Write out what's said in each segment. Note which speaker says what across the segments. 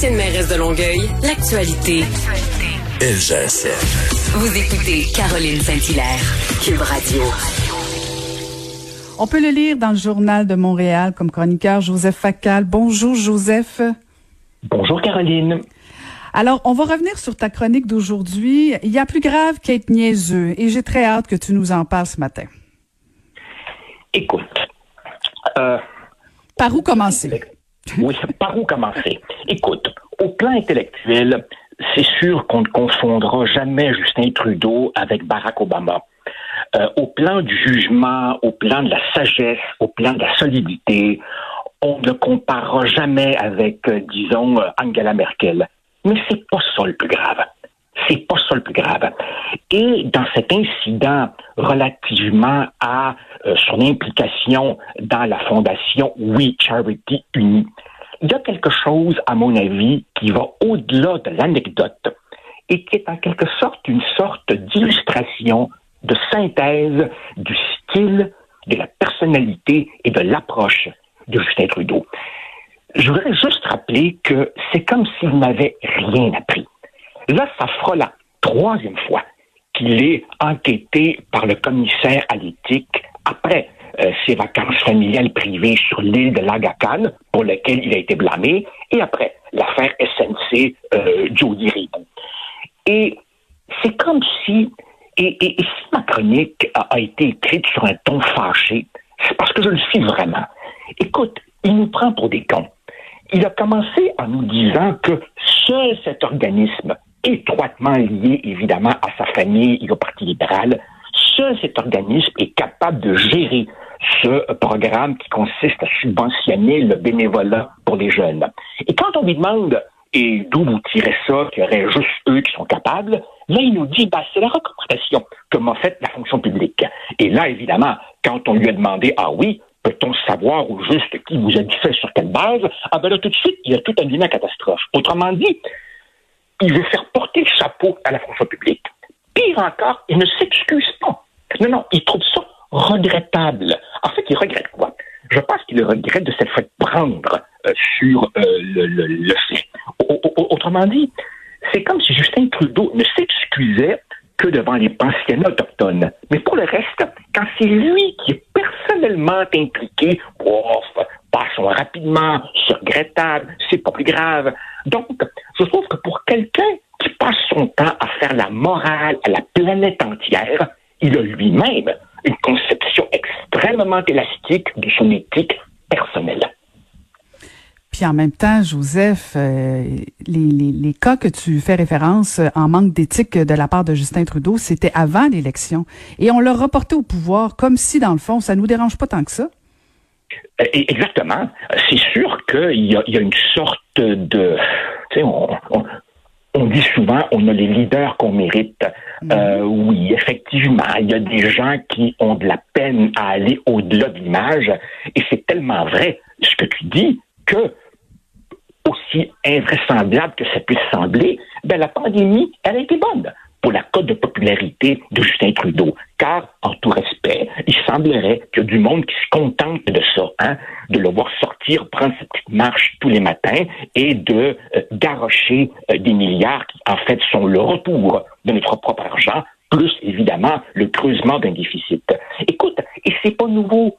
Speaker 1: Ancienne mairesse de Longueuil, l'actualité.
Speaker 2: LGSN.
Speaker 1: Vous écoutez Caroline Saint-Hilaire, Cube Radio.
Speaker 3: On peut le lire dans le journal de Montréal comme chroniqueur Joseph Facal. Bonjour Joseph.
Speaker 4: Bonjour Caroline.
Speaker 3: Alors, on va revenir sur ta chronique d'aujourd'hui. Il y a plus grave qu'être niaiseux et j'ai très hâte que tu nous en parles ce matin.
Speaker 4: Écoute. Euh,
Speaker 3: Par où commencer?
Speaker 4: Oui, par où commencer? Écoute, au plan intellectuel, c'est sûr qu'on ne confondra jamais Justin Trudeau avec Barack Obama. Euh, au plan du jugement, au plan de la sagesse, au plan de la solidité, on ne comparera jamais avec, euh, disons, euh, Angela Merkel. Mais c'est pas ça le plus grave. C'est pas ça le plus grave. Et dans cet incident relativement à euh, son implication dans la fondation We Charity Uni, il y a quelque chose, à mon avis, qui va au-delà de l'anecdote et qui est en quelque sorte une sorte d'illustration, de synthèse du style, de la personnalité et de l'approche de Justin Trudeau. Je voudrais juste rappeler que c'est comme s'il n'avait rien appris. Là, ça fera la troisième fois qu'il est enquêté par le commissaire à l'éthique après euh, ses vacances familiales privées sur l'île de Lagacan, pour lequel il a été blâmé, et après l'affaire SNC euh, Jody Ribou. Et c'est comme si, et si ma chronique a, a été écrite sur un ton fâché, c'est parce que je le suis vraiment. Écoute, il nous prend pour des cons. Il a commencé en nous disant que seul cet organisme, étroitement lié évidemment à sa famille et au Parti libéral, seul cet organisme est capable de gérer ce programme qui consiste à subventionner le bénévolat pour les jeunes. Et quand on lui demande et d'où vous tirez ça, qu'il y aurait juste eux qui sont capables, là, il nous dit, bah, c'est la recommandation que m'a faite la fonction publique. Et là, évidemment, quand on lui a demandé, ah oui, peut-on savoir au juste qui vous a dit ça sur quelle base, ah ben là, tout de suite, il a tout annulé la catastrophe. Autrement dit, il veut faire porter le chapeau à la fonction publique. Pire encore, il ne s'excuse pas. Non, non, il trouve ça regrettable. En fait, il regrette quoi? Je pense qu'il regrette de s'être fait prendre euh, sur euh, le, fait. Autrement dit, c'est comme si Justin Trudeau ne s'excusait que devant les pensionnats autochtones. Mais pour le reste, quand c'est lui qui est personnellement impliqué, bof, passons rapidement, c'est regrettable, c'est pas plus grave. Donc, je trouve que pour quelqu'un qui passe son temps à faire la morale à la planète entière, il a lui-même une conception extrêmement élastique de son éthique personnelle.
Speaker 3: Puis en même temps, Joseph, euh, les, cas que tu fais référence euh, en manque d'éthique de la part de Justin Trudeau, c'était avant l'élection. Et on l'a reporté au pouvoir comme si, dans le fond, ça nous dérange pas tant que ça.
Speaker 4: Exactement. C'est sûr qu'il y, y, a une sorte de... On, on, on, dit souvent on a les leaders qu'on mérite. Mmh. Euh, oui, effectivement, il y a des gens qui ont de la peine à aller au-delà de l'image. Et c'est tellement vrai ce que tu dis que aussi invraisemblable que ça puisse sembler, ben la pandémie, elle a été bonne pour la cote de popularité de Justin Trudeau. Car, en tout il semblerait qu'il y a du monde qui se contente de ça, hein, de le voir sortir, prendre sa petite marche tous les matins et de euh, euh, des milliards qui, en fait, sont le retour de notre propre argent, plus, évidemment, le creusement d'un déficit. Écoute, et c'est pas nouveau.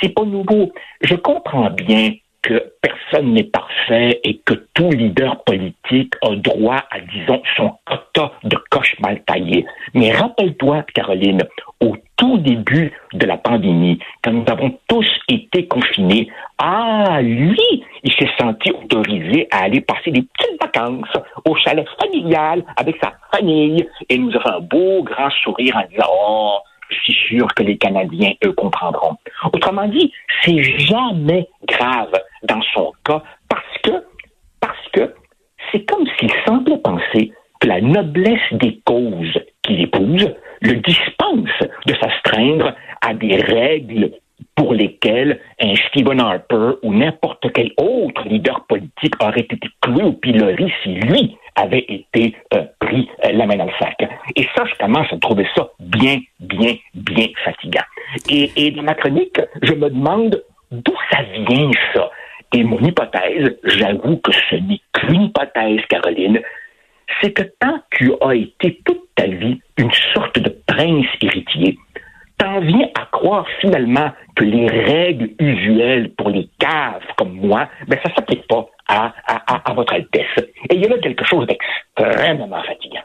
Speaker 4: C'est pas nouveau. Je comprends bien que personne n'est parfait et que tout leader politique a droit à, disons, son quota de coche mal taillée. Mais rappelle-toi, Caroline, au tout début de la pandémie, quand nous avons tous été confinés, ah, lui, il s'est senti autorisé à aller passer des petites vacances au chalet familial avec sa famille et nous a fait un beau grand sourire en disant, oh, je suis sûr que les Canadiens, eux, comprendront. Autrement dit, c'est jamais grave dans son cas parce que c'est comme s'il semblait penser que la noblesse des causes qu'il épouse le dispense de s'astreindre à des règles pour lesquelles un Stephen Harper ou n'importe quel autre leader politique aurait été cloué au pilori si lui avait été euh, pris euh, la main dans le sac. Et ça, je commence à trouver ça bien, bien, bien fatigant. Et dans ma chronique, je me demande d'où ça vient ça. Et mon hypothèse, j'avoue que ce n'est qu'une hypothèse, Caroline, c'est que tant tu as été toute ta vie une sorte de prince héritier, t'en viens à croire finalement que les règles usuelles pour les caves comme moi, ben ça s'applique pas à, à, à, votre Altesse. Et il y a là quelque chose d'extrêmement fatigant.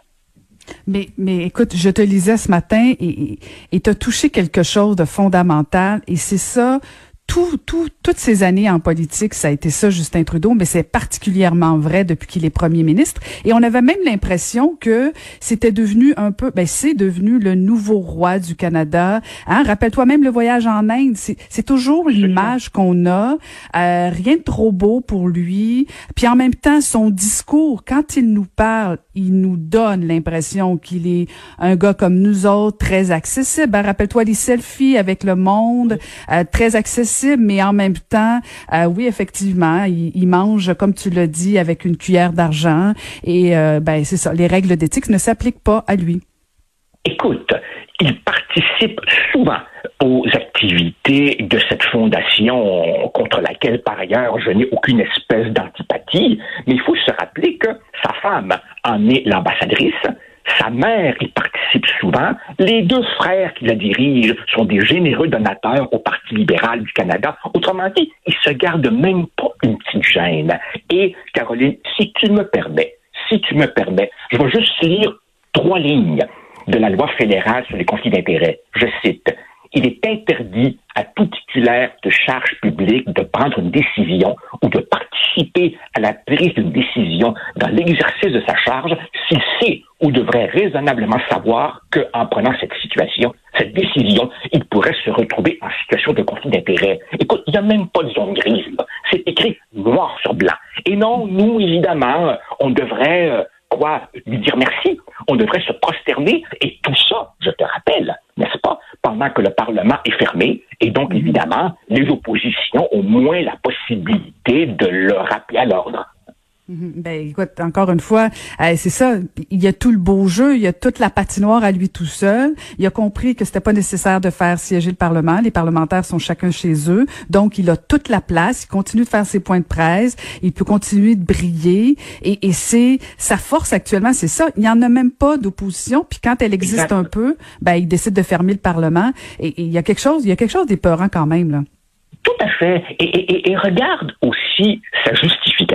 Speaker 3: Mais, mais écoute, je te lisais ce matin et tu as touché quelque chose de fondamental et c'est ça tout, tout, toutes ces années en politique, ça a été ça, Justin Trudeau, mais c'est particulièrement vrai depuis qu'il est premier ministre. Et on avait même l'impression que c'était devenu un peu, ben c'est devenu le nouveau roi du Canada. Hein? Rappelle-toi même le voyage en Inde, c'est toujours l'image qu'on a. Euh, rien de trop beau pour lui. Puis en même temps, son discours, quand il nous parle, il nous donne l'impression qu'il est un gars comme nous autres, très accessible. Ben, Rappelle-toi les selfies avec le monde, euh, très accessible mais en même temps, euh, oui, effectivement, il, mange, comme tu l'as dit, avec une cuillère d'argent. Et euh, ben c'est ça, les règles d'éthique ne s'appliquent pas à lui.
Speaker 4: Écoute, il participe souvent aux activités de cette fondation contre laquelle, par ailleurs, je n'ai aucune espèce d'antipathie, mais il faut se rappeler que sa femme en est l'ambassadrice, sa mère y participe souvent. Les deux frères qui la dirigent sont des généreux donateurs au Parti libéral du Canada. Autrement dit, ils se gardent même pas une petite gêne. Et, Caroline, si tu me permets, si tu me permets, je vais juste lire trois lignes de la loi fédérale sur les conflits d'intérêts. Je cite il est interdit à tout titulaire de charge publique de prendre une décision ou de participer à la prise d'une décision dans l'exercice de sa charge s'il sait ou devrait raisonnablement savoir qu'en prenant cette situation, cette décision, il pourrait se retrouver en situation de conflit d'intérêt. Écoute, il n'y a même pas de zone grise. C'est écrit noir sur blanc. Et non, nous, évidemment, on devrait... Euh, quoi lui dire merci. On devrait se prosterner et tout ça, je te que le Parlement est fermé et donc mhm. évidemment les oppositions ont moins la possibilité de le rappeler à l'ordre.
Speaker 3: Mhm. Ben écoute, encore une fois, euh, c'est ça. Il y a tout le beau jeu, il y a toute la patinoire à lui tout seul. Il a compris que c'était pas nécessaire de faire siéger le Parlement. Les parlementaires sont chacun chez eux, donc il a toute la place. Il continue de faire ses points de presse. Il peut continuer de briller. Et, et c'est sa force actuellement, c'est ça. Il n'y en a même pas d'opposition. Puis quand elle existe un peu, ben il décide de fermer le Parlement. Et, il y a quelque chose, il y a quelque chose d'épeurant quand même là.
Speaker 4: Tout à fait. Et, et, et regarde aussi sa justification.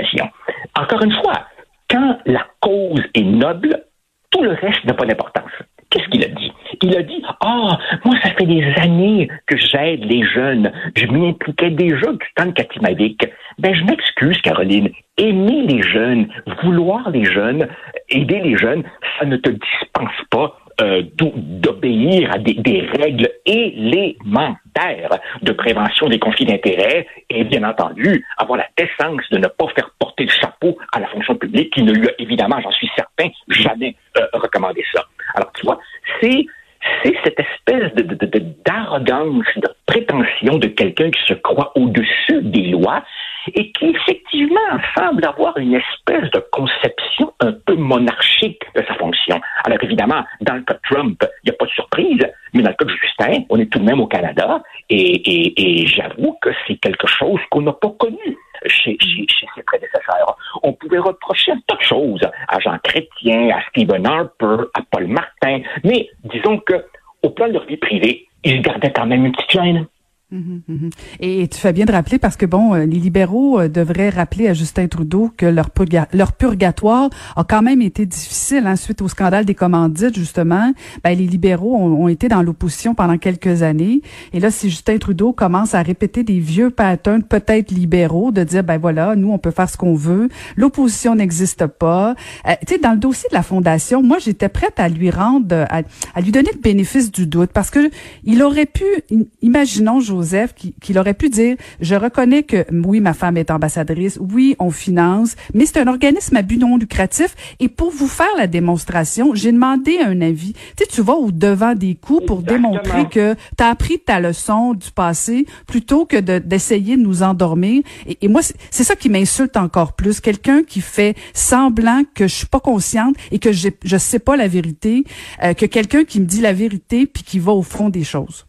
Speaker 4: Encore une fois, quand la cause est noble, tout le reste n'a pas d'importance. Qu'est-ce qu'il a dit? Il a dit, ah, moi, ça fait des années que j'aide les jeunes. Je m'y déjà du temps de Katimavik. Ben, je m'excuse, Caroline. Aimer les jeunes, vouloir les jeunes, aider les jeunes, ça ne te dispense pas euh, d'obéir à des, règles élémentaires de prévention des conflits d'intérêts et bien entendu avoir la décence de ne pas faire le chapeau à la fonction publique qui ne lui a évidemment, j'en suis certain, jamais euh, recommandé ça. Alors tu vois, c'est c'est cette espèce de, d'arrogance, de, prétention de quelqu'un qui se croit au-dessus des lois et qui effectivement semble avoir une espèce de conception un peu monarchique de sa fonction. Alors évidemment, dans le cas de Trump, il n'y a pas de surprise, mais dans le cas de Justin, on est tout de même au Canada et, j'avoue que c'est quelque chose qu'on n'a pas connu chez, ses prédécesseurs. On pouvait reprocher tas de choses à Jean Chrétien, à Stephen Harper, à Paul Martin, mais disons que au plan de leur vie privée, ils gardaient quand même une petite chaîne.
Speaker 3: Mhm, mhm. Et tu fais bien de rappeler parce que bon, euh, les libéraux euh, devraient rappeler à Justin Trudeau que leur, purgatoire a quand même été difficile hein, suite au scandale des commandites justement. Ben, les libéraux ont, été dans l'opposition pendant quelques années et là, si Justin Trudeau commence à répéter des vieux patterns peut-être libéraux de dire ben voilà, nous on peut faire ce qu'on veut, l'opposition n'existe pas. Euh, tu sais, dans le dossier de la fondation, moi j'étais prête à lui rendre, à, lui donner le bénéfice du doute parce que il aurait pu, imaginons, Joseph qu'il aurait pu dire, je reconnais que oui, ma femme est ambassadrice, oui, on finance, mais c'est un organisme à but non lucratif et pour vous faire la démonstration, j'ai demandé un avis. Tu sais, tu vas au devant des coups pour démontrer que tu as appris ta leçon du passé plutôt que d'essayer de, nous endormir. Et, moi, c'est ça qui m'insulte encore plus. Quelqu'un qui fait semblant que je suis pas consciente et que je sais pas la vérité, euh, que quelqu'un qui me dit la vérité puis qui va au fond des choses.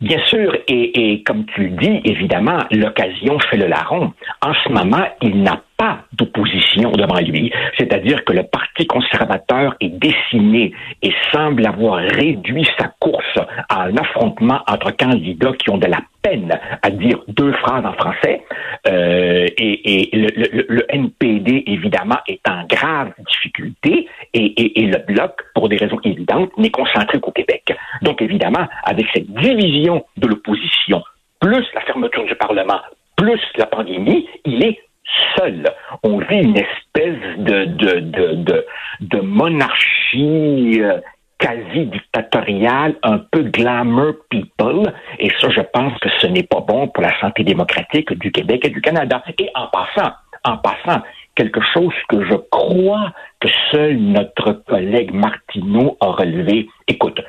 Speaker 4: Bien sûr, et, comme tu le dis, évidemment, l'occasion fait le larron. En ce moment, il n'a pas d'opposition devant lui. C'est-à-dire que le Parti conservateur est dessiné et semble avoir réduit sa course à un affrontement entre candidats qui ont de la peine à dire deux phrases en français. Euh, et, et le, le, NPD, évidemment, est en grave difficulté et, et, le Bloc, pour des raisons évidentes, n'est concentré qu'au Québec. Donc, évidemment, avec cette division de l'opposition, plus la fermeture du Parlement, plus la pandémie, il est seul. On vit une espèce de, de, de, de, de monarchie euh, quasi dictatoriale, un peu glamour people, et ça, je pense que ce n'est pas bon pour la santé démocratique du Québec et du Canada. Et en passant, en passant, quelque chose que je crois que seul notre collègue Martineau a relevé. Écoute,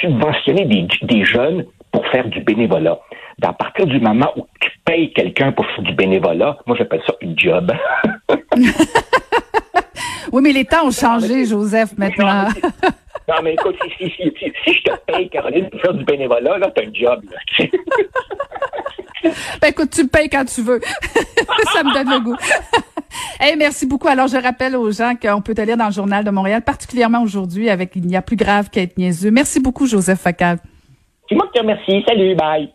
Speaker 4: subventionner des, des jeunes pour faire du bénévolat. À partir du moment où tu payes quelqu'un pour faire du bénévolat, moi j'appelle ça une job.
Speaker 3: oui, mais les temps ont changé, Joseph, maintenant.
Speaker 4: Non, mais écoute, si, si, si, si, je te paye, Caroline, pour faire du bénévolat, là, t'as un job. Là.
Speaker 3: ben écoute, tu me payes quand tu veux. Ça me donne le goût. hey, merci beaucoup. Alors, je rappelle aux gens qu'on peut te lire dans le Journal de Montréal, particulièrement aujourd'hui avec Il n'y a plus grave qu'être niaiseux. Merci beaucoup, Joseph Facal.
Speaker 4: C'est moi qui te remercie. Salut, bye.